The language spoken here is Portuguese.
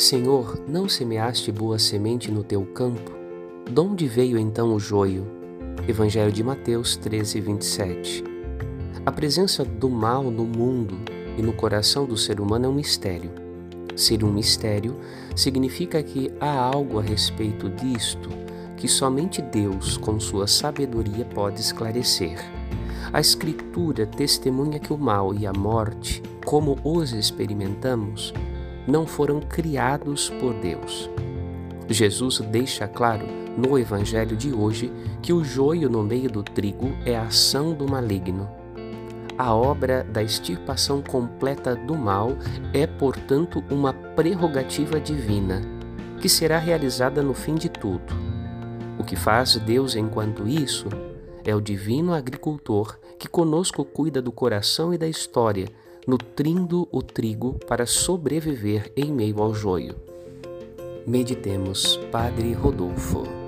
Senhor, não semeaste boa semente no teu campo? De onde veio então o joio? Evangelho de Mateus 13, 27. A presença do mal no mundo e no coração do ser humano é um mistério. Ser um mistério significa que há algo a respeito disto que somente Deus, com sua sabedoria, pode esclarecer. A Escritura testemunha que o mal e a morte, como os experimentamos, não foram criados por Deus. Jesus deixa claro no Evangelho de hoje que o joio no meio do trigo é a ação do maligno. A obra da extirpação completa do mal é, portanto, uma prerrogativa divina, que será realizada no fim de tudo. O que faz Deus enquanto isso é o divino agricultor que conosco cuida do coração e da história, nutrindo o trigo para sobreviver em meio ao joio. Meditemos, Padre Rodolfo.